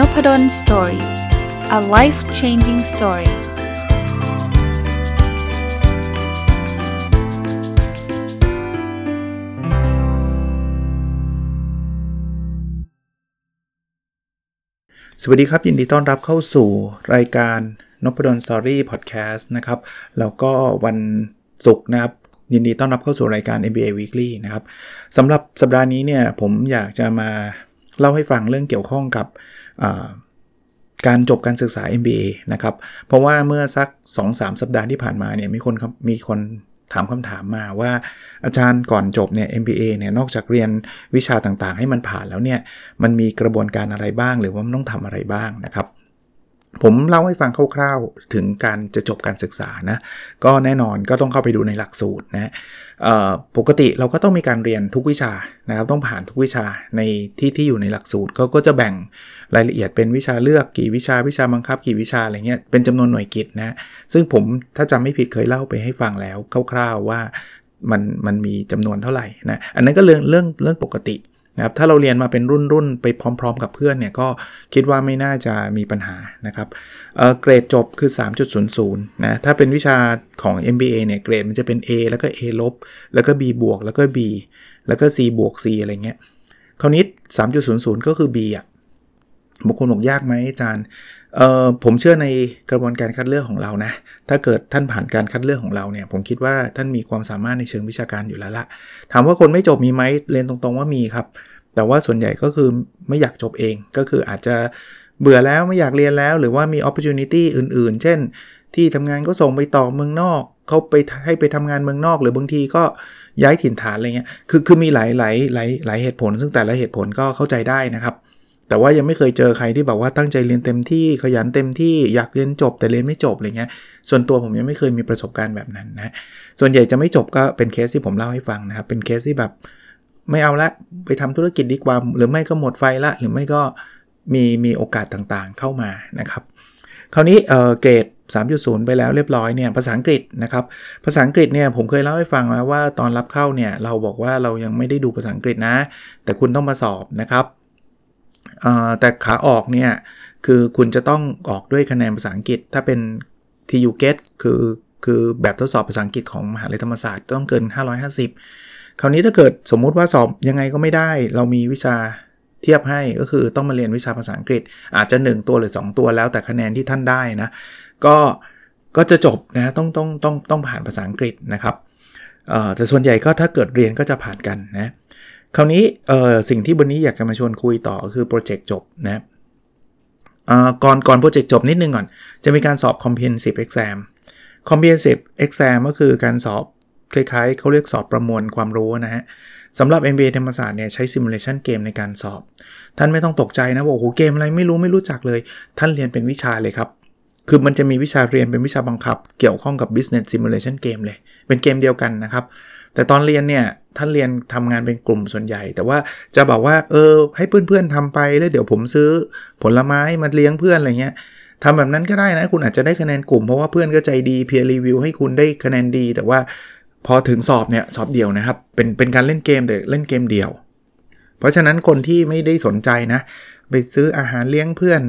Nopadol Story a life changing story สวัสดีครับ ยินดีต้อนรับเข้าสู่รายการนพดล Story Podcast นะครับ แล้วก็วันศุกร์นะครับ ยินดีต้อนรับเข้าสู่รายการ MBA Weekly นะครับสำหรับสัปดาห์นี้เนี่ยผมอยากจะมาเล่าให้ฟังเรื่องเกี่ยวข้องกับ การจบการศึกษา MBA นะครับ เพราะว่าเมื่อสัก 2-3 สัปดาห์ที่ผ่านมาเนี่ยมีคนมีคนถามคำถามมาว่าอาจารย์ก่อนจบเนี่ย MBA เนี่ยนอกจากเรียนวิชาต่างๆ ให้มันผ่านแล้วเนี่ยมันมีกระบวนการอะไรบ้างหรือว่ามันต้องทำอะไรบ้างนะครับ ผมเล่าให้ฟังคร่าวๆ ถึงการจะจบการศึกษานะ ก็แน่นอนก็ต้องเข้าไปดูในหลักสูตรนะปกติเราก็ต้องมีการเรียนทุกวิชานะครับ ต้องผ่านทุกวิชาในที่ที่อยู่ในหลักสูตรก็ก็จะแบ่งรายละเอียดเป็นวิชาเลือกกี่วิชาวิชาบังคับ กี่วิชาอะไรเงี้ยเป็นจำนวนหน่วยกิจนะ ซึ่งผมถ้าจำไม่ผิดเคยเล่าไปให้ฟังแล้วคร่าว ๆว่ามันมันมีจำนวนเท่าไหร่นะ อันนั้นก็เรื่องเรื่องเรื่องปกติ นะครับถ้าเราเรียนมาเป็นรุ่นรุ่นไปพร้อม ๆ กับเพื่อนเนี่ยก็คิดว่าไม่น่าจะมีปัญหานะครับเเกรดจบคือ 3.00นะถ้าเป็นวิชาของ MBA เนี่ยเกรดมันจะเป็น A แล้วก็ A ลบแล้วก็ B บวกแล้วก็ B แล้วก็ C บวก C อะไรเงี้ยคราวนี้3.00 ก็คือ B อะบางคนบอกยากไหมอาจารย์ ผมเชื่อในกระบวนการคัดเลือกของเรานะ ถ้าเกิดท่านผ่านการคัดเลือกของเราเนี่ย ผมคิดว่าท่านมีความสามารถในเชิงวิชาการอยู่แล้วละ ถามว่าคนไม่จบมีไหมเรียนตรงๆว่ามีครับ แต่ว่าส่วนใหญ่ก็คือไม่อยากจบเอง ก็คืออาจจะเบื่อแล้วไม่อยากเรียนแล้ว หรือว่ามี opportunity อื่นๆ เช่น ที่ทำงานก็ส่งไปต่อเมืองนอก เขาไปให้ไปทำงานเมืองนอก หรือบางทีก็ย้ายถิ่นฐานอะไรเงี้ย คือคือมีหลายหลายหลายหลายเหตุผล ซึ่งแต่ละเหตุผลก็เข้าใจได้นะครับ แต่ว่ายังไม่เคยเจอใครที่บอกว่าตั้งใจเรียนเต็มที่ขยันเต็มที่อยากเรียนจบแต่เรียนไม่จบอะไรเงี้ยส่วนตัวผมยังไม่เคยมีประสบการณ์แบบนั้นนะส่วนใหญ่จะไม่จบก็เป็นเคสที่ผมเล่าให้ฟังนะครับเป็นเคสที่แบบไม่เอาละไปทำธุรกิจดีกว่า หรือไม่ก็หมดไฟละหรือไม่ก็มีมีโอกาสต่างๆเข้ามานะครับคราวนี้เออเกรด 3.0 ไปแล้วเรียบร้อยเนี่ยภาษาอังกฤษนะครับภาษาอังกฤษเนี่ยผมเคยเล่าให้ฟังแล้วว่าตอนรับเข้าเนี่ยเราบอกว่าเรายังไม่ได้ดูภาษาอังกฤษนะ แต่คุณต้องมาสอบนะครับ แต่ขาออกเนี่ย คือคุณจะต้องออกด้วยคะแนนภาษาอังกฤษ ถ้าเป็น TU GET คือคือแบบทดสอบภาษาอังกฤษของมหาลัยธรรมศาสตร์ต้องเกิน 550 คราวนี้ถ้าเกิดสมมุติว่าสอบยังไงก็ไม่ได้ เรามีวิชาเทียบให้ก็คือต้องมาเรียนวิชาภาษาอังกฤษ อาจจะ 1 ตัวหรือ 2 ตัวแล้วแต่คะแนนที่ท่านได้นะ ก็ก็จะจบนะต้องต้องต้องต้องผ่านภาษาอังกฤษนะครับแต่ส่วนใหญ่ก็ถ้าเกิดเรียนก็จะผ่านกันนะ คราวนี้สิ่งที่วันนี้อยากจะมาชวนคุยต่อคือโปรเจกต์จบนะก่อนก่อนโปรเจกต์จบนิดนึงก่อน จะมีการสอบ comprehensive exam comprehensive exam ก็คือการสอบคล้ายๆเขาเรียกสอบประมวลความรู้นะฮะสำหรับ MBA ธรรมศาสตร์เนี่ยใช้ simulation เกมในการสอบ ท่านไม่ต้องตกใจนะว่าโอ้โหเกมอะไรไม่รู้ไม่รู้จักเลย ท่านเรียนเป็นวิชาเลยครับ คือมันจะมีวิชาเรียนเป็นวิชาบังคับ เกี่ยวข้องกับ business simulation เกมเลย เป็นเกมเดียวกันนะครับ แต่ตอนเรียนเนี่ยท่านเรียนทำงานเป็นกลุ่มส่วนใหญ่ แต่ว่าจะบอกว่าเออให้เพื่อนๆทำไปแล้วเดี๋ยวผมซื้อผลไม้มาเลี้ยงเพื่อนอะไรเงี้ยทำแบบนั้นก็ได้นะ คุณอาจจะได้คะแนนกลุ่มเพราะว่าเพื่อนก็ใจดีเพียร์รีวิวให้คุณได้คะแนนดี แต่ว่าพอถึงสอบเนี่ยสอบเดียวนะครับ เป็นเป็นการเล่นเกมแต่เล่นเกมเดียว เพราะฉะนั้นคนที่ไม่ได้สนใจนะ ไปซื้ออาหารเลี้ยงเพื่อน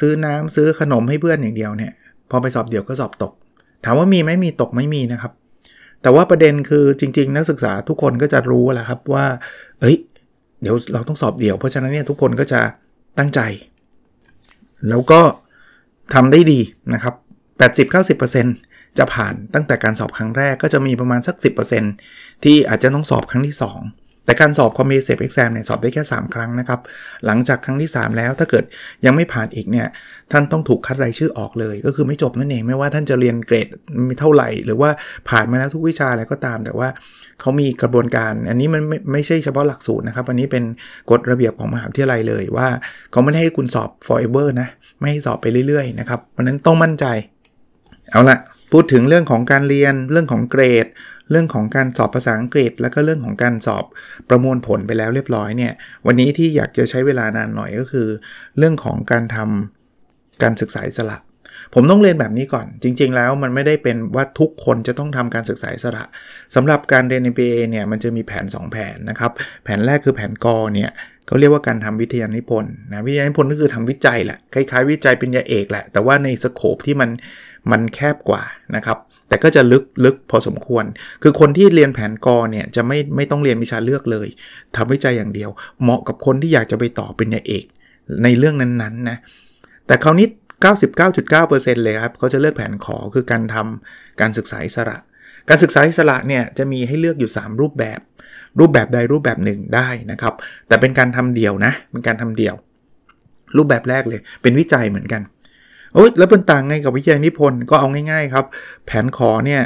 ซื้อน้ำซื้อขนมให้เพื่อนอย่างเดียวเนี่ย พอไปสอบเดียวก็สอบตก ถามว่ามีไหมมีตกไม่มีนะครับ แต่ว่าประเด็นคือจริง ๆ นักศึกษาทุกคนก็จะรู้แหละครับว่า เอ้ย เดี๋ยวเราต้องสอบเดี่ยว เพราะฉะนั้นเนี่ยทุกคนก็จะตั้งใจ แล้วก็ทำได้ดีนะครับ 80-90%จะผ่านตั้งแต่การสอบครั้งแรกก็จะมีประมาณสัก 10%ที่อาจจะต้องสอบครั้งที่ 2 แต่การสอบ comprehensive exam เนี่ยสอบได้แค่ 3 ครั้งนะครับ หลังจากครั้งที่ 3 แล้วถ้าเกิดยังไม่ผ่านอีกเนี่ยท่านต้องถูกคัดรายชื่อออกเลย ก็คือไม่จบนั่นเองไม่ว่าท่านจะเรียนเกรดมีเท่าไหร่ หรือว่าผ่านมาแล้วทุกวิชาอะไรก็ตาม แต่ว่าเขามีกระบวนการ อันนี้มันไม่ไม่ใช่เฉพาะหลักสูตรนะครับอันนี้เป็นกฎระเบียบของมหาวิทยาลัยเลยว่าเขาไม่ได้ให้คุณสอบ forever นะไม่ให้สอบไปเรื่อยๆนะครับเพราะนั้นต้องมั่นใจ เอาละ พูดถึงเรื่องของการเรียนเรื่องของเกรด เรื่องของการสอบภาษาอังกฤษ แล้วก็เรื่องของการสอบประมวลผลไปแล้วเรียบร้อยเนี่ย วันนี้ที่อยากจะใช้เวลานานหน่อยก็คือ เรื่องของการทำการศึกษาสละผมต้องเรียนแบบนี้ก่อน จริง ๆ แล้วมันไม่ได้เป็นว่าทุกคนจะต้องทำการศึกษาสระสำหรับการเรียน MBA เนี่ยมันจะมีแผน 2 แผนนะครับ แผนแรกคือแผนกอเนี่ยเขาเรียกว่าการทำวิทยานิพนธ์นะวิทยานิพนธ์ก็คือทำวิจัยแหละคล้ายๆ วิจัยเป็นยาเอกแหละแต่ว่าในสโคปที่มัน มันแคบกว่านะครับแต่ก็จะลึกลึกพอสมควร คือคนที่เรียนแผนกอเนี่ยจะไม่ไม่ต้องเรียนวิชาเลือกเลยทำวิจัยอย่างเดียว เหมาะกับคนที่อยากจะไปต่อเป็นยาเอกในเรื่องนั้นๆนะแต่คราวนี้ 99.9%เลยครับเขาจะเลือกแผนขอคือการทำการศึกษาอิสระ การศึกษาอิสระเนี่ยจะมีให้เลือกอยู่ 3 รูปแบบ รูปแบบใดรูปแบบหนึ่งได้นะครับ แต่เป็นการทำเดี่ยวนะเป็นการทำเดี่ยว รูปแบบแรกเลยเป็นวิจัยเหมือนกัน โอ้ยแล้วเป็นต่างไงกับวิจัยนิพนธ์ก็เอาง่ายๆครับ แผนขอเนี่ย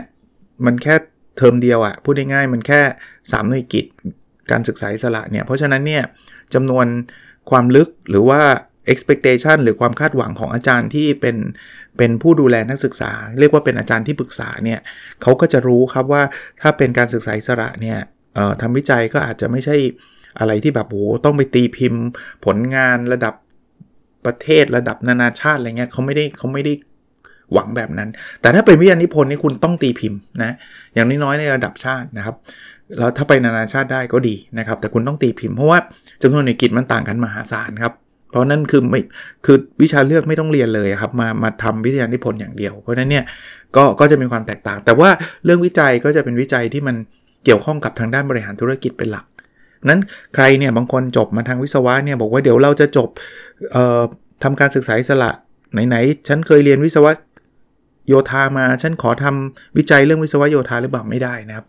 มันแค่เทอมเดียวอะพูดง่ายๆมันแค่3หน่วยกิจการศึกษาอิสระเนี่ย เพราะฉะนั้นเนี่ยจำนวนความลึกหรือว่า expectation หรือความคาดหวังของอาจารย์ที่เป็นเป็นผู้ดูแลนักศึกษา เรียกว่าเป็นอาจารย์ที่ปรึกษาเนี่ยเขาก็จะรู้ครับว่าถ้าเป็นการศึกษาอิสระเนี่ยทำวิจัยก็อาจจะไม่ใช่อะไรที่แบบโอ้ต้องไปตีพิมพ์ ผลงานระดับ ประเทศระดับนานาชาติอะไรเงี้ยเขาไม่ได้เขาไม่ได้หวังแบบนั้น แต่ถ้าเป็นวิทยานิพนธ์นี่คุณต้องตีพิมพ์นะ อย่างน้อยๆในระดับชาตินะครับ แล้วถ้าไปนานาชาติได้ก็ดีนะครับ แต่คุณต้องตีพิมพ์เพราะว่าจำนวนในกิจมันต่างกันมหาศาลครับ เพราะนั่นคือไม่ คือวิชาเลือกไม่ต้องเรียนเลยครับ มา มาทำวิทยานิพนธ์อย่างเดียว เพราะนั้นเนี่ย ก็ ก็จะมีความแตกต่าง แต่ว่าเรื่องวิจัยก็จะเป็นวิจัยที่มันเกี่ยวข้องกับทางด้านบริหารธุรกิจเป็นหลัก นั้นใครเนี่ยบางคนจบมาทางวิศวะเนี่ยบอกว่าเดี๋ยวเราจะจบทำการศึกษาอิสระไหนๆฉันเคยเรียนวิศวะโยธามา ฉันขอทำวิจัยเรื่องวิศวะโยธาหรือเปล่าไม่ได้นะครับ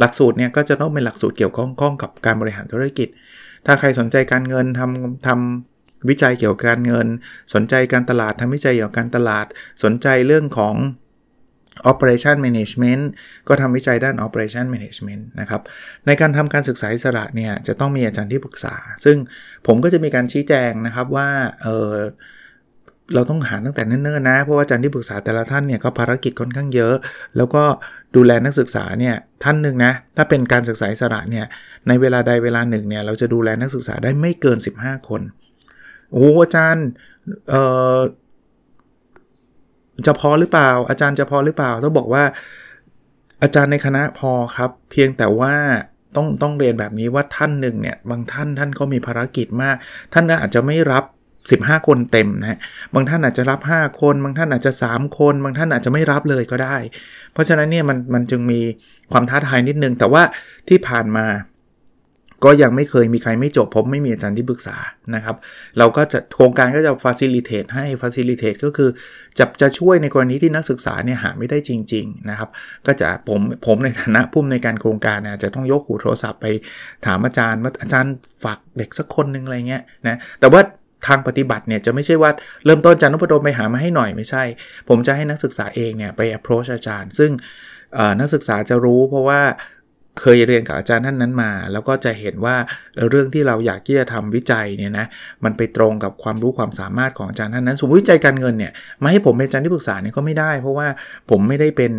หลักสูตรเนี่ยก็จะต้องเป็นหลักสูตรเกี่ยวข้องกับการบริหารธุรกิจ ถ้าใครสนใจการเงินทำทำวิจัยเกี่ยวกับการเงิน สนใจการตลาดทำวิจัยเกี่ยวกับการตลาด สนใจเรื่องของ operation management ก็ทำวิจัยด้าน operation management นะครับ ในการทำการศึกษาอิสระเนี่ยจะต้องมีอาจารย์ที่ปรึกษา ซึ่งผมก็จะมีการชี้แจงนะครับว่าเออเราต้องหาตั้งแต่เนิ่นๆนะ เพราะว่าอาจารย์ที่ปรึกษาแต่ละท่านเนี่ยก็ภารกิจค่อนข้างเยอะ แล้วก็ดูแลนักศึกษาเนี่ยท่านหนึ่งนะ ถ้าเป็นการศึกษาอิสระเนี่ยในเวลาใดเวลาหนึ่งเนี่ยเราจะดูแลนักศึกษาได้ไม่เกิน 15 คน โอ้อาจารย์เอ่อ จะพอหรือเปล่า อาจารย์จะพอหรือเปล่าต้องบอกว่า อาจารย์ในคณะพอครับ เพียงแต่ว่าต้องต้องเรียนแบบนี้ว่าท่านหนึ่งเนี่ยบางท่านท่านก็มีภารกิจมาก ท่านก็อาจจะไม่รับ 15 คนเต็มนะบางท่านอาจจะรับ 5 คน บางท่านอาจจะ 3 คน บางท่านอาจจะไม่รับเลยก็ได้ เพราะฉะนั้นเนี่ยมันมันจึงมีความท้าทายนิดนึง แต่ว่าที่ผ่านมา ก็ยังไม่เคยมีใครไม่จบผมไม่มีอาจารย์ที่ปรึกษานะครับ เราก็จะโครงการก็จะ facilitate ให้ facilitate ก็คือจะจะช่วยในกรณีที่นักศึกษาเนี่ยหาไม่ได้จริง ๆนะครับ ก็จะผมผมในฐานะผู้ในการโครงการนะจะต้องยกหูโทรศัพท์ไปถามอาจารย์ว่าอาจารย์ฝากเด็กสักคนหนึ่งอะไรเงี้ยนะแต่ว่าทางปฏิบัติเนี่ยจะไม่ใช่ว่าเริ่มต้นอาจารย์นพดลไปหามาให้หน่อยไม่ใช่ ผมจะให้นักศึกษาเองเนี่ยไป approach อาจารย์ ซึ่งนักศึกษาจะรู้เพราะว่า เคยเรียนกับอาจารย์ท่านนั้นมา แล้วก็จะเห็นว่าเรื่องที่เราอยากที่จะทำวิจัยเนี่ยนะมันไปตรงกับความรู้ความสามารถของอาจารย์ท่านนั้น สมมติวิจัยการเงินเนี่ยมาให้ผมเป็นอาจารย์ที่ปรึกษาเนี่ยก็ไม่ได้ เพราะว่าผมไม่ได้เป็น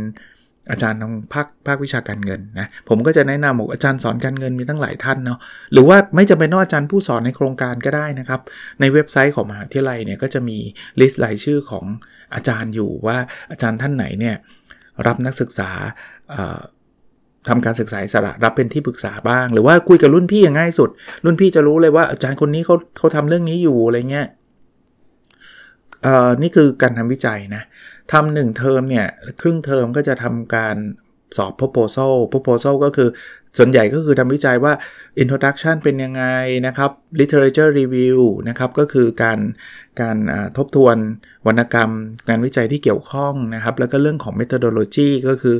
อาจารย์ทางภาคภาควิชาการเงินนะผมก็จะแนะนำบอกอาจารย์สอนการเงินมีตั้งหลายท่านเนาะหรือว่าไม่จำเป็นต้องอาจารย์ผู้สอนในโครงการก็ได้นะครับ ในเว็บไซต์ของมหาวิทยาลัยเนี่ยก็จะมี list รายชื่อของอาจารย์อยู่ว่าอาจารย์ท่านไหนเนี่ยรับนักศึกษา ทำการศึกษาอิสระรับเป็นที่ปรึกษาบ้าง หรือว่าคุยกับรุ่นพี่อย่างง่ายสุด รุ่นพี่จะรู้เลยว่าอาจารย์คนนี้เขาเขาทำเรื่องนี้อยู่อะไรเงี้ยเอ่อนี่คือการทำวิจัยนะทำหนึ่งเทอมเนี่ยครึ่งเทอมก็จะทำการ สอบ proposal proposal ก็คือส่วนใหญ่ก็คือทำวิจัยว่า introduction เป็นยังไงนะครับ literature review นะครับก็คือการการทบทวนวรรณกรรม งานวิจัยที่เกี่ยวข้องนะครับ แล้วก็เรื่องของ methodology ก็คือ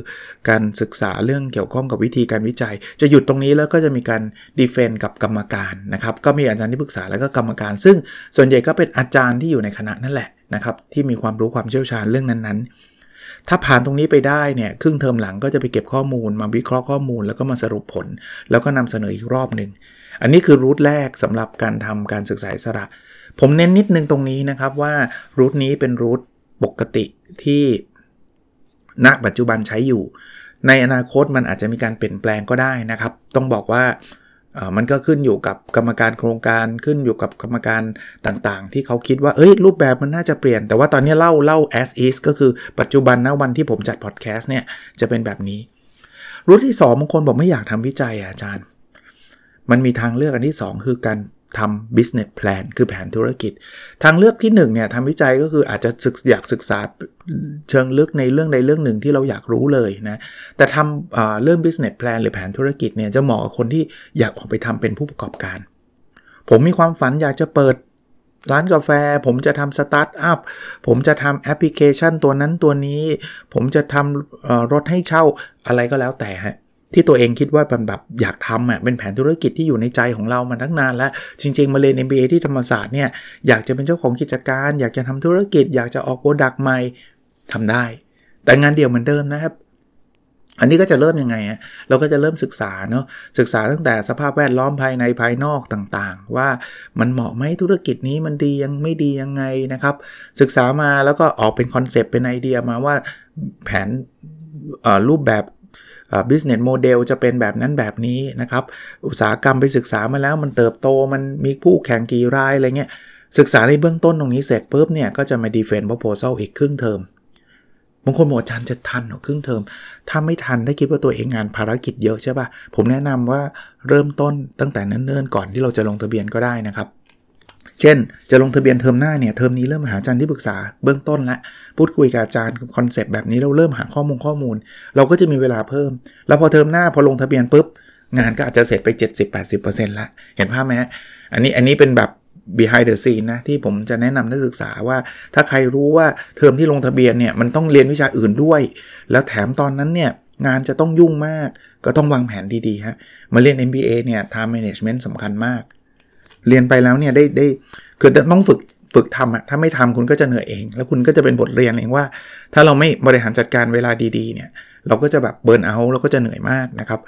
การศึกษาเรื่องเกี่ยวข้องกับวิธีการวิจัย จะหยุดตรงนี้แล้วก็จะมีการ defend กับกรรมการนะครับ ก็มีอาจารย์ที่ปรึกษาแล้วก็กรรมการ ซึ่งส่วนใหญ่ก็เป็นอาจารย์ที่อยู่ในคณะนั่นแหละนะครับที่มีความรู้ความเชี่ยวชาญเรื่องนั้นๆ ถ้าผ่านตรงนี้ไปได้เนี่ยครึ่งเทอมหลังก็จะไปเก็บข้อมูล มาวิเคราะห์ข้อมูลแล้วก็มาสรุปผล แล้วก็นำเสนออีกรอบหนึ่ง อันนี้คือรูทแรกสำหรับการทำการศึกษาสระ ผมเน้นนิดนึงตรงนี้นะครับว่ารูทนี้เป็นรูทปกติที่ณปัจจุบันใช้อยู่ ในอนาคตมันอาจจะมีการเปลี่ยนแปลงก็ได้นะครับ ต้องบอกว่า มันก็ขึ้นอยู่กับกรรมการโครงการขึ้นอยู่กับกรรมการต่างๆ ที่เขาคิดว่าเอ้ยรูปแบบมันน่าจะเปลี่ยน แต่ว่าตอนนี้เล่าเล่า as is ก็คือปัจจุบันนะวันที่ผมจัดพอดแคสต์เนี่ยจะเป็นแบบนี้ รุ่นที่2บางคนบอกไม่อยากทำวิจัยอาจารย์ มันมีทางเลือกอันที่ 2 คือการ ทำ business plan คือแผนธุรกิจ ทางเลือกที่1เนี่ยทำวิจัยก็คืออาจจะศึกอยากศึกษาเชิงลึกในเรื่องใดเรื่องหนึ่งที่เราอยากรู้เลยนะ แต่ทำเรื่อง business plan หรือแผนธุรกิจเนี่ยจะเหมาะกับคนที่อยากออกไปทำเป็นผู้ประกอบการ ผมมีความฝันอยากจะเปิดร้านกาแฟ ผมจะทำสตาร์ทอัพ ผมจะทำแอปพลิเคชันตัวนั้นตัวนี้ ผมจะทำรถให้เช่าอะไรก็แล้วแต่ฮะ ที่ตัวเองคิดว่าเป็นแบบอยากทำอะเป็นแผนธุรกิจที่อยู่ในใจของเรามาตั้งนานแล้ว จริง ๆ มาเรียน MBA ที่ธรรมศาสตร์เนี่ยอยากจะเป็นเจ้าของกิจการ อยากจะทำธุรกิจ อยากจะออก product ใหม่ทำได้ แต่งานเดี่ยวเหมือนเดิมนะครับ อันนี้ก็จะเริ่มยังไงอะเราก็จะเริ่มศึกษาเนาะศึกษาตั้งแต่สภาพแวดล้อมภายในภายนอกต่างๆ ว่ามันเหมาะไหมธุรกิจนี้มันดียังไม่ดียังไงนะครับ ศึกษามาแล้วก็ออกเป็น concept เป็นไอเดียมาว่าแผนรูปแบบ business model จะเป็นแบบนั้นแบบนี้นะครับ อุตสาหกรรมไปศึกษามาแล้วมันเติบโตมันมีคู่แข่งกี่รายอะไรเงี้ยศึกษาในเบื้องต้นตรงนี้เสร็จปุ๊บเนี่ยก็จะมา defend proposal อีกครึ่งเทอมบางคนบอกอาจารย์จะทันหรอครึ่งเทอม ถ้าไม่ทันถ้าคิดว่าตัวเองงานภารกิจเยอะใช่ปะ่ะ ผมแนะนำว่าเริ่มต้นตั้งแต่เนิ่นๆก่อนที่เราจะลงทะเบียนก็ได้นะครับ เช่น จะลงทะเบียนเทอมหน้าเนี่ยเทอมนี้เริ่มหาอาจารย์ที่ปรึกษาเบื้องต้นละพูดคุยกับอาจารย์ concept แบบนี้เราเริ่มหาข้อมูลข้อมูล เราก็จะมีเวลาเพิ่ม แล้วพอเทอมหน้าพอลงทะเบียนปุ๊บงานก็อาจจะเสร็จไป 70-80%ละเห็นภาพไหมอันนี้อันนี้เป็นแบบ behind the scene นะ ที่ผมจะแนะนำนักศึกษาว่า ถ้าใครรู้ว่าเทอมที่ลงทะเบียนเนี่ยมันต้องเรียนวิชาอื่นด้วย แล้วแถมตอนนั้นเนี่ยงานจะต้องยุ่งมาก ก็ต้องวางแผนดีๆฮะมาเรียน MBA เนี่ย time management สำคัญมาก เรียนไปแล้วเนี่ยได้ได้คือต้องฝึกฝึกทำอะถ้าไม่ทำคุณก็จะเหนื่อยเอง แล้วคุณก็จะเป็นบทเรียนเองว่า ถ้าเราไม่บริหารจัดการเวลาดีๆ เนี่ย เราก็จะแบบ burn out เราก็จะเหนื่อยมากนะครับ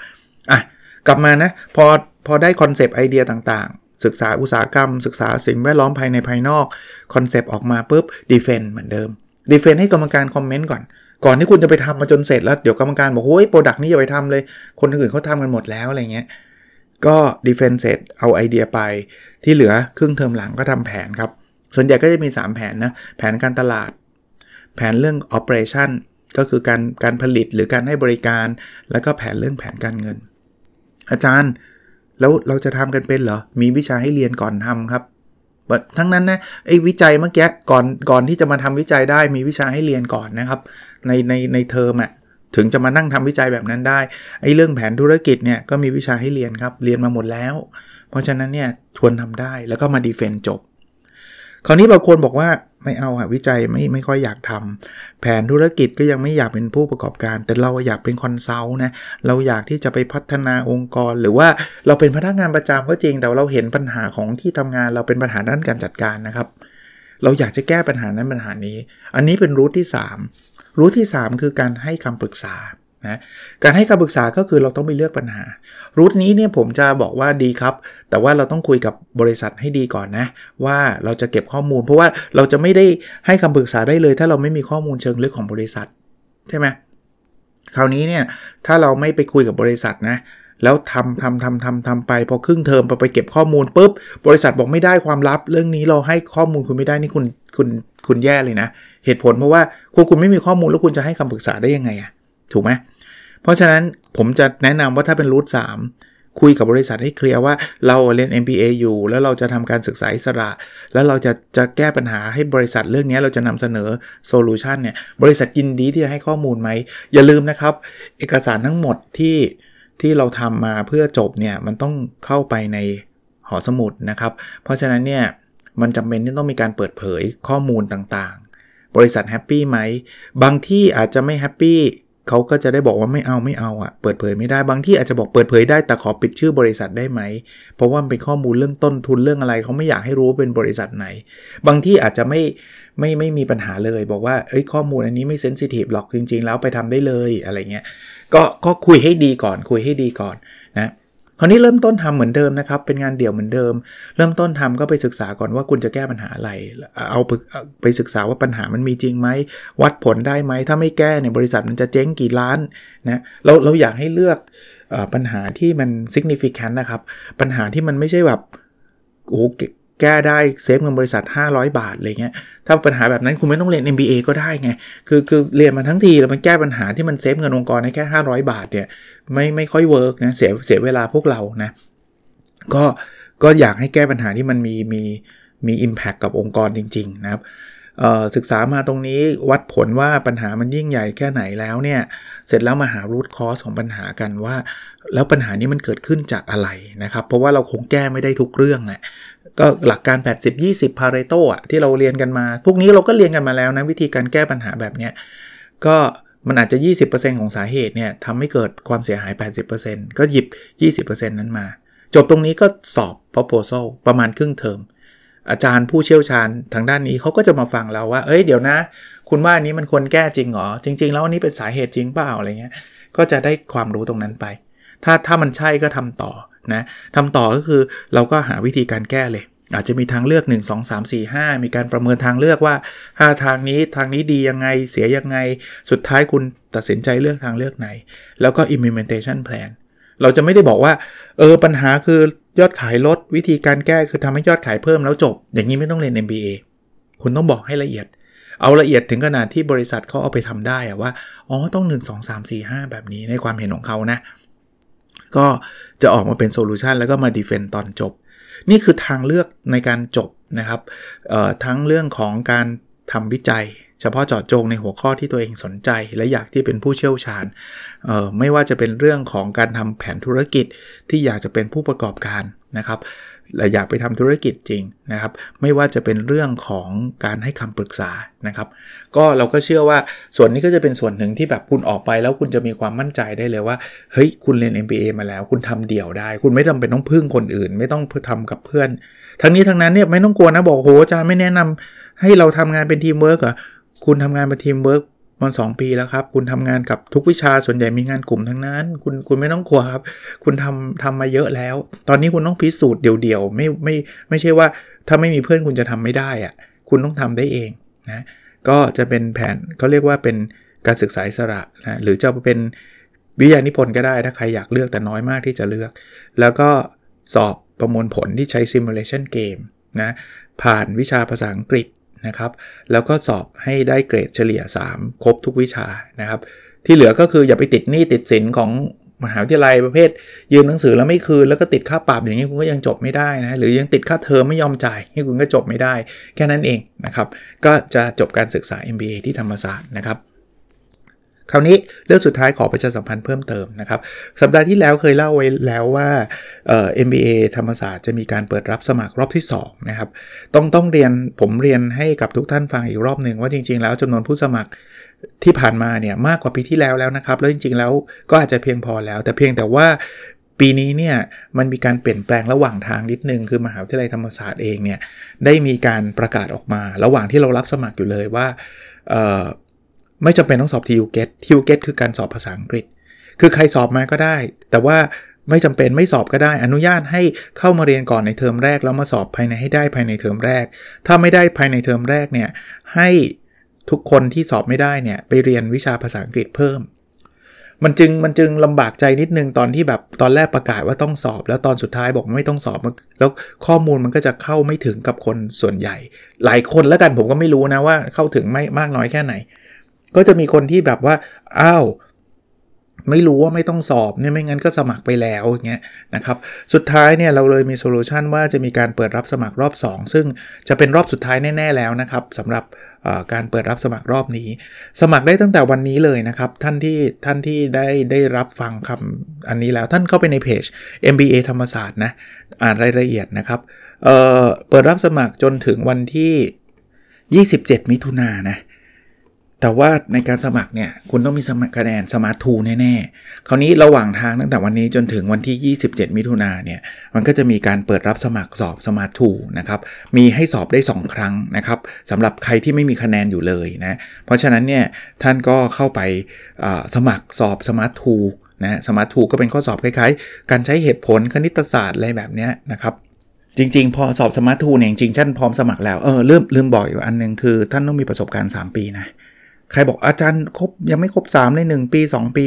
อะกลับมานะพอพอได้คอนเซปต์ไอเดียต่างๆ ศึกษาอุตสาหกรรม ศึกษาสิ่งแวดล้อมภายในภายนอกคอนเซปต์ออกมาปุ๊บ defend เหมือนเดิม defend ให้กรรมการคอมเมนต์ก่อน ก่อนที่คุณจะไปทำมาจนเสร็จแล้วเดี๋ยวกรรมการบอกโอ้ย product นี้อย่าไปทำเลย คนอื่นเขาทำกันหมดแล้วอะไรเงี้ย ก็ defend เสร็จเอาไอเดียไป ที่เหลือครึ่งเทอมหลังก็ทำแผนครับ ส่วนใหญ่ก็จะมี 3 แผนนะ แผนการตลาด แผนเรื่อง operation ก็คือการการผลิตหรือการให้บริการ แล้วก็แผนเรื่องแผนการเงิน อาจารย์แล้วเราจะทำกันเป็นเหรอ มีวิชาให้เรียนก่อนทำครับทั้งนั้นนะไอ้วิจัยเมื่อกี้ก่อนก่อนที่จะมาทำวิจัยได้มีวิชาให้เรียนก่อนนะครับ ในในในเทอมอะ่ะ ถึงจะมานั่งทำวิจัยแบบนั้นได้ไอ้เรื่องแผนธุรกิจเนี่ยก็มีวิชาให้เรียนครับ เรียนมาหมดแล้ว เพราะฉะนั้นเนี่ยทวนทำได้แล้วก็มาดีเฟนจบ คราวนี้บางคนบอกว่าไม่เอาอะวิจัยไม่ไม่ค่อยอยากทำแผนธุรกิจก็ยังไม่อยากเป็นผู้ประกอบการ แต่เราอยากเป็นคอนซัลท์นะเราอยากที่จะไปพัฒนาองค์กร หรือว่าเราเป็นพนักงานประจำก็จริง แต่เราเห็นปัญหาของที่ทำงานเราเป็นปัญหาด้านการจัดการนะครับ เราอยากจะแก้ปัญหานั้นปัญหานี้ อันนี้เป็นรูทที่ 3 รูทที่ 3 คือการให้คำปรึกษานะการให้คำปรึกษาก็คือเราต้องไปเลือกปัญหา รูทนี้เนี่ยผมจะบอกว่าดีครับ แต่ว่าเราต้องคุยกับบริษัทให้ดีก่อนนะ ว่าเราจะเก็บข้อมูล เพราะว่าเราจะไม่ได้ให้คำปรึกษาได้เลย ถ้าเราไม่มีข้อมูลเชิงลึกของบริษัท ใช่ไหมคราวนี้เนี่ยถ้าเราไม่ไปคุยกับบริษัทนะแล้วทำทำทำทำทำไป พอครึ่งเทอมพอไปเก็บข้อมูลปุ๊บบริษัทบอกไม่ได้ความลับ เรื่องนี้เราให้ข้อมูลคุณไม่ได้นี่คุณคุณ คุณแย่เลยนะ เหตุผลเพราะว่าคุณคุณไม่มีข้อมูลแล้วคุณจะให้คำปรึกษาได้ยังไงอะถูกไหมเพราะฉะนั้นผมจะแนะนำว่าถ้าเป็นรูท3คุยกับบริษัทให้เคลียร์ว่าเราเรียน MBA อยู่ แล้วเราจะทำการศึกษาอิสระ แล้วเราจะจะแก้ปัญหาให้บริษัทเรื่องนี้เราจะนำเสนอโซลูชันเนี่ยบริษัทยินดีที่จะให้ข้อมูลไหม อย่าลืมนะครับ เอกสารทั้งหมดที่ที่เราทำมาเพื่อจบเนี่ยมันต้องเข้าไปในหอสมุดนะครับ เพราะฉะนั้นเนี่ย มันจำเป็นที่ต้องมีการเปิดเผยข้อมูลต่างๆ บริษัทแฮปปี้ไหม บางที่อาจจะไม่แฮปปี้เขาก็จะได้บอกว่าไม่เอาไม่เอาอะ่ะ เปิดเผยไม่ได้ บางที่อาจจะบอกเปิดเผยได้แต่ขอปิดชื่อบริษัทได้ไหม เพราะว่าเป็นข้อมูลเรื่องต้นทุนเรื่องอะไรเขาไม่อยากให้รู้ว่าเป็นบริษัทไหน บางที่อาจจะไม่ไม่ไม่มีปัญหาเลย บอกว่าเอ้ยข้อมูลอันนี้ไม่เซนซิทีฟหรอกจริง ๆ แล้วไปทำได้เลยอะไรเงี้ย ก็ก็คุยให้ดีก่อนคุยให้ดีก่อนนะ คราวนี้เริ่มต้นทำเหมือนเดิมนะครับ เป็นงานเดี่ยวเหมือนเดิม เริ่มต้นทำก็ไปศึกษาก่อนว่าคุณจะแก้ปัญหาอะไร เอาไปศึกษาว่าปัญหามันมีจริงไหม วัดผลได้ไหม ถ้าไม่แก้เนี่ยบริษัทมันจะเจ๊งกี่ล้านนะ เราเราอยากให้เลือกปัญหาที่มัน significant นะครับ ปัญหาที่มันไม่ใช่แบบโอ้ แก้ได้ save เงินบริษัท 500 บาทอะไรเงี้ยถ้าปัญหาแบบนั้นคุณไม่ต้องเรียน MBA ก็ได้ไงคือคือเรียนมาทั้งทีแล้วมันแก้ปัญหาที่มัน save เงินองค์กรให้แค่ 500 บาทเนี่ยไม่ไม่ค่อย work นะเสียเสียเวลาพวกเรานะก็ก็อยากให้แก้ปัญหาที่มันมีมีมี Impact กับองค์กรจริง ๆ นะครับศึกษามาตรงนี้วัดผลว่าปัญหามันยิ่งใหญ่แค่ไหนแล้วเนี่ยเสร็จแล้วมาหา root cause ของปัญหากันว่า แล้วปัญหานี้มันเกิดขึ้นจากอะไรนะครับ เพราะว่าเราคงแก้ไม่ได้ทุกเรื่องแหละ ก็หลักการ 80-20 Pareto อะที่เราเรียนกันมา พวกนี้เราก็เรียนกันมาแล้วนะ วิธีการแก้ปัญหาแบบเนี้ยก็มันอาจจะ 20%ของสาเหตุเนี่ยทำให้เกิดความเสียหาย 80%ก็หยิบ 20%นั้นมา จบตรงนี้ก็สอบ proposal ประมาณครึ่งเทอม อาจารย์ผู้เชี่ยวชาญทางด้านนี้เขาก็จะมาฟังเราว่า เอ้ยเดี๋ยวนะ คุณว่าอันนี้มันควรแก้จริงเหรอ จริง ๆ แล้วอันนี้เป็นสาเหตุจริงเปล่าอะไรเงี้ย ก็จะได้ความรู้ตรงนั้นไป ถ้าถ้ามันใช่ก็ทำต่อนะทำต่อก็คือเราก็หาวิธีการแก้เลย อาจจะมีทางเลือก 1 2 3 4 5 มีการประเมินทางเลือกว่า 5 ทางนี้ทางนี้ดียังไงเสียยังไง สุดท้ายคุณตัดสินใจเลือกทางเลือกไหน แล้วก็ implementation plan เราจะไม่ได้บอกว่า เออ ปัญหาคือยอดขายลดวิธีการแก้คือทำให้ยอดขายเพิ่มแล้วจบ อย่างนี้ไม่ต้องเรียน MBA คุณต้องบอกให้ละเอียด เอาละเอียดถึงขนาดที่บริษัทเขาเอาไปทำได้อะว่า อ๋อ ต้อง 1 2 3 4 5 แบบนี้ในความเห็นของเขานะ ก็จะออกมาเป็นโซลูชันแล้วก็มา defend ตอนจบ นี่คือทางเลือกในการจบนะครับทั้งเรื่องของการทำวิจัย เฉพาะเจาะจงในหัวข้อที่ตัวเองสนใจ และอยากที่เป็นผู้เชี่ยวชาญ ไม่ว่าจะเป็นเรื่องของการทำแผนธุรกิจที่อยากจะเป็นผู้ประกอบการนะครับ และอยากไปทำธุรกิจจริงนะครับ ไม่ว่าจะเป็นเรื่องของการให้คำปรึกษานะครับ ก็เราก็เชื่อว่าส่วนนี้ก็จะเป็นส่วนหนึ่งที่แบบคุณออกไปแล้วคุณจะมีความมั่นใจได้เลยว่า เฮ้ย คุณเรียน MBA มาแล้ว คุณทำเดี่ยวได้ คุณไม่จำเป็นต้องพึ่งคนอื่น ไม่ต้องทำกับเพื่อน ทั้งนี้ทั้งนั้นเนี่ยไม่ต้องกลัวนะบอกโหอาจารย์ไม่แนะนำให้เราทำงานเป็นทีมเวิร์กเหรอคุณทำงานเป็นทีมเวิร์ก มัน 2 ปีแล้วครับ คุณทำงานกับทุกวิชาส่วนใหญ่มีงานกลุ่มทั้งนั้น คุณคุณไม่ต้องกลัวครับ คุณทำทำมาเยอะแล้ว ตอนนี้คุณต้องพิสูจน์เดี่ยวๆไม่ไม่ไม่ใช่ว่าถ้าไม่มีเพื่อนคุณจะทำไม่ได้อะคุณต้องทำได้เองนะก็จะเป็นแผนเขาเรียกว่าเป็นการศึกษาสระนะหรือจะเป็นวิทยานิพนธ์ก็ได้ ถ้าใครอยากเลือกแต่น้อยมากที่จะเลือก แล้วก็สอบประมวลผลที่ใช้ simulation game นะผ่านวิชาภาษาอังกฤษ นะครับ แล้วก็สอบให้ได้เกรดเฉลี่ย 3 ครบทุกวิชานะครับ ที่เหลือก็คืออย่าไปติดหนี้ติดสินของมหาวิทยาลัยประเภท ยืมหนังสือแล้วไม่คืนแล้วก็ติดค่าปรับอย่างนี้คุณก็ยังจบไม่ได้นะหรือยังติดค่าเทอมไม่ยอมจ่ายนี่คุณก็จบไม่ได้ แค่นั้นเองนะครับ ก็จะจบการศึกษา MBA ที่ธรรมศาสตร์นะครับ คราวนี้เรื่องสุดท้ายขอประชาสัมพันธ์เพิ่มเติมนะครับ สัปดาห์ที่แล้วเคยเล่าไว้แล้วว่าเอ่อ MBA ธรรมศาสตร์จะมีการเปิดรับสมัครรอบที่2นะครับต้องต้องเรียนผมเรียนให้กับทุกท่านฟังอีกรอบหนึ่งว่าจริง ๆ แล้วจำนวนผู้สมัครที่ผ่านมาเนี่ยมากกว่าปีที่แล้วแล้วนะครับ แล้วจริง ๆ แล้วก็อาจจะเพียงพอแล้ว แต่เพียงแต่ว่าปีนี้เนี่ยมันมีการเปลี่ยนแปลงระหว่างทางนิดนึง คือมหาวิทยาลัยธรรมศาสตร์เองเนี่ยได้มีการประกาศออกมา ระหว่างที่เรารับสมัครอยู่เลยว่า ไม่จำเป็นต้องสอบ TU GET TU GET คือการสอบภาษาอังกฤษ คือใครสอบมาก็ได้ แต่ว่าไม่จำเป็นไม่สอบก็ได้ อนุญาตให้เข้ามาเรียนก่อนในเทอมแรก แล้วมาสอบภายในให้ได้ภายในเทอมแรก ถ้าไม่ได้ภายในเทอมแรกเนี่ยให้ทุกคนที่สอบไม่ได้เนี่ยไปเรียนวิชาภาษาอังกฤษเพิ่ม มันจึงมันจึงลำบากใจนิดนึงตอนที่แบบตอนแรกประกาศว่าต้องสอบ แล้วตอนสุดท้ายบอกไม่ต้องสอบ แล้วข้อมูลมันก็จะเข้าไม่ถึงกับคนส่วนใหญ่ หลายคนแล้วกันผมก็ไม่รู้นะว่าเข้าถึงไม่มากน้อยแค่ไหน ก็จะมีคนที่แบบว่า อ้าวไม่รู้ว่าไม่ต้องสอบเนี่ยไม่งั้นก็สมัครไปแล้วอย่างเงี้ยนะครับสุดท้ายเนี่ยเราเลยมีโซลูชันว่าจะมีการเปิดรับสมัครรอบ 2 ซึ่งจะเป็นรอบสุดท้ายแน่ ๆ แล้วนะครับสำหรับการเปิดรับสมัครรอบนี้ สมัครได้ตั้งแต่วันนี้เลยนะครับท่านที่ท่านที่ได้ได้รับฟังคำอันนี้แล้วท่านเข้าไปในเพจ MBA ธรรมศาสตร์นะอ่านรายละเอียดนะครับเเปิดรับสมัครจนถึงวันที่ 27 มิถุนายนนะ แต่ว่าในการสมัครเนี่ยคุณต้องมีสมัครคะแนน SMART II แน่ๆ คราวนี้ระหว่างทางตั้งแต่วันนี้จนถึงวันที่ 27 มิถุนาเนี่ยมันก็จะมีการเปิดรับสมัครสอบ SMART II นะครับมีให้สอบได้ 2 ครั้งนะครับสำหรับใครที่ไม่มีคะแนนอยู่เลยนะเพราะฉะนั้นเนี่ยท่านก็เข้าไปสมัครสอบ SMART II นะ SMART II ก็เป็นข้อสอบคล้ายๆ การใช้เหตุผลคณิตศาสตร์อะไรแบบนี้นะครับจริง ๆ พอสอบ SMART II เนี่ยจริงๆท่านพร้อมสมัครแล้วเออลืมลืมบอกอยู่อันนึงคือท่านต้องมีประสบการณ์ 3 ปีนะ ใครบอกอาจารย์ครบยังไม่ครบ3เลย1ปี 2 ปี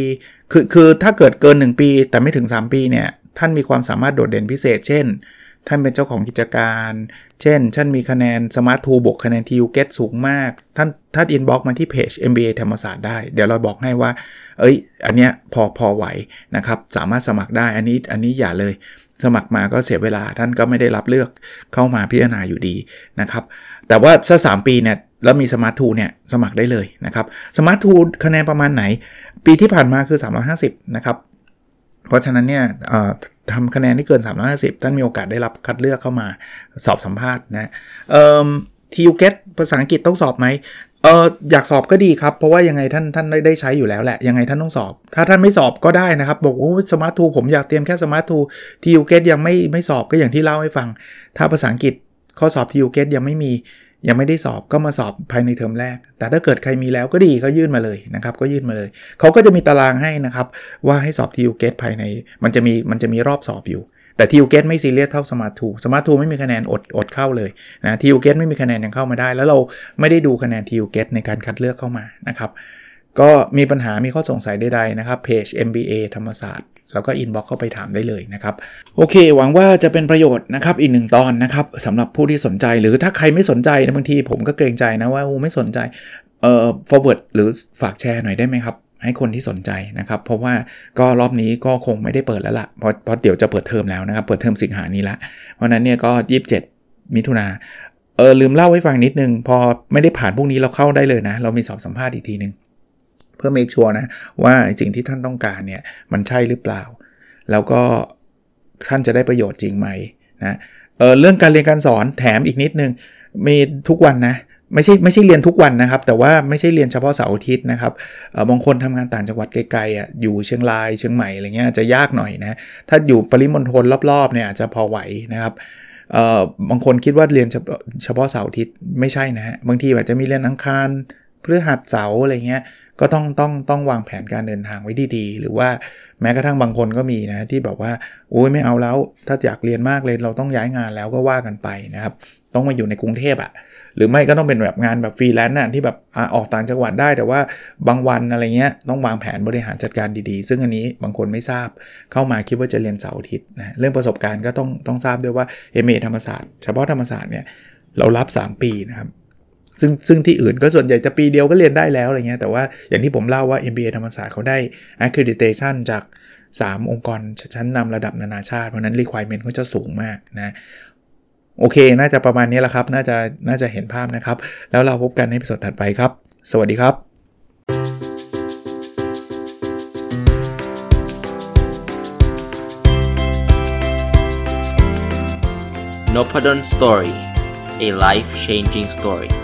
คือคือถ้าเกิดเกิน 1 ปี แต่ไม่ถึง 3 ปีเนี่ยท่านมีความสามารถโดดเด่นพิเศษ เช่น ท่านเป็นเจ้าของกิจการ เช่นท่านมีคะแนน SMART II บวกคะแนน TU-GET สูงมาก ท่านท่าน inbox มาที่เพจ MBA ธรรมศาสตร์ได้ เดี๋ยวเราบอกให้ว่า เอ้ย อันเนี้ยพอพอไหวนะครับ สามารถสมัครได้อันนี้อันนี้อย่าเลย สมัครมาก็เสียเวลาท่านก็ไม่ได้รับเลือกเข้ามาพิจารณาอยู่ดีนะครับ แต่ว่าสัก 3 ปีเนี่ยแล้วมี SMART II เนี่ยสมัครได้เลยนะครับ SMART II คะแนนประมาณไหน ปีที่ผ่านมาคือ 350 นะครับ เพราะฉะนั้นเนี่ยทำคะแนนที่เกิน 350 ท่านมีโอกาสได้รับคัดเลือกเข้ามาสอบสัมภาษณ์นะ TU-GET ภาษาอังกฤษต้องสอบไหมเอออยากสอบก็ดีครับ เพราะว่ายังไงท่านท่านได้ใช้อยู่แล้วแหละ ยังไงท่านต้องสอบ ถ้าท่านไม่สอบก็ได้นะครับ บอกโอ้ SMART II ผมอยากเตรียมแค่ SMART II TU-GET ยังไม่ไม่สอบก็อย่างที่เล่าให้ฟัง ถ้าภาษาอังกฤษ ข้อสอบ TU-GET ยังไม่มียังไม่ได้สอบก็มาสอบภายในเทอมแรก แต่ถ้าเกิดใครมีแล้วก็ดีก็ยื่นมาเลยนะครับก็ยื่นมาเลย เขาก็จะมีตารางให้นะครับ ว่าให้สอบ TU-GET ภายในมันจะมีมันจะมีรอบสอบอยู่ แต่ TU-GET ไม่ซีเรียสเท่า SMART II SMART II ไม่มีคะแนนอดอดเข้าเลยนะ TU-GET ไม่มีคะแนนยังเข้ามาได้ แล้วเราไม่ได้ดูคะแนน TU-GET ในการคัดเลือกเข้ามานะครับก็มีปัญหามีข้อสงสัยใดๆนะครับเพจ MBA ธรรมศาสตร์ แล้วก็ inbox เข้าไปถามได้เลยนะครับโอเค หวังว่าจะเป็นประโยชน์นะครับอีกหนึ่งตอนนะครับสำหรับผู้ที่สนใจหรือถ้าใครไม่สนใจนะบางทีผมก็เกรงใจนะว่าไม่สนใจเอ่อ forward หรือฝากแชร์หน่อยได้ไหมครับ ให้คนที่สนใจนะครับ เพราะว่าก็รอบนี้ก็คงไม่ได้เปิดแล้วละ่ะเพราะเพราะเดี๋ยวจะเปิดเทอมแล้วนะครับ เปิดเทอมสิงหานี้ละเพราะนั้นเนี่ยก็ 27 มิถุนาเออลืมเล่าให้ฟังนิดนึง พอไม่ได้ผ่านพวกนี้เราเข้าได้เลยนะ เรามีสอบสัมภาษณ์อีกทีนึง พื่อเมคชัวร์นะว่าสิ่งที่ท่านต้องการเนี่ยมันใช่หรือเปล่า แล้วก็ท่านจะได้ประโยชน์จริงไหมนะเออเรื่องการเรียนการสอนแถมอีกนิดนึงมีทุกวันนะไม่ใช่ไม่ใช่เรียนทุกวันนะครับ แต่ว่าไม่ใช่เรียนเฉพาะเสาร์อาทิตย์นะครับเออบางคนทำงานต่างจังหวัดไกลๆอะอยู่เชียงรายเชียงใหม่อะไรเงี้ยจะยากหน่อยนะถ้าอยู่ปริมณฑลรอบๆเนี่ยอาจจะพอไหวนะครับเออบางคนคิดว่าเรียนเฉพาะเสาร์อาทิตย์ไม่ใช่นะฮะบางทีอาจจะมีเรียนอังคารพฤหัสเสาร์อะไรเงี้ย ก็ต้องต้องต้องวางแผนการเดินทางไว้ดีๆ หรือว่าแม้กระทั่งบางคนก็มีนะที่บอกว่าโอ้ยไม่เอาแล้ว ถ้าอยากเรียนมากเลยเราต้องย้ายงานแล้วก็ว่ากันไปนะครับต้องมาอยู่ในกรุงเทพอะ่ะหรือไม่ก็ต้องเป็นแบบงานแบบฟรีแลนซ์น่ะที่แบบออกต่างจังหวัดได้ แต่ว่าบางวันอะไรเงี้ยต้องวางแผนบริหารจัดการดีๆ ซึ่งอันนี้บางคนไม่ทราบเข้ามาคิดว่าจะเรียนเสาร์อาทิตย์นะเรื่องประสบการณ์ก็ต้องต้องทราบด้วยว่า MBA ธรรมศาสตร์เฉพาะธรรมศาสตร์เนี่ยเรารับ 3 ปีนะครับ ซึ่งซึ่งที่อื่นก็ส่วนใหญ่จะปีเดียวก็เรียนได้แล้วอะไรเงี้ยแต่ว่าอย่างที่ผมเล่าว่า MBA ธรรมศาสตร์เขาได้ accreditation จาก 3 องค์กรชั้นนำระดับนานาชาติ เพราะนั้น requirement เขาจะสูงมากนะโอเค น่าจะประมาณนี้แหละครับ น่าจะน่าจะเห็นภาพนะครับ แล้วเราพบกันในพิสดถัดไปครับ สวัสดีครับ n o p a d o n Story a life changing story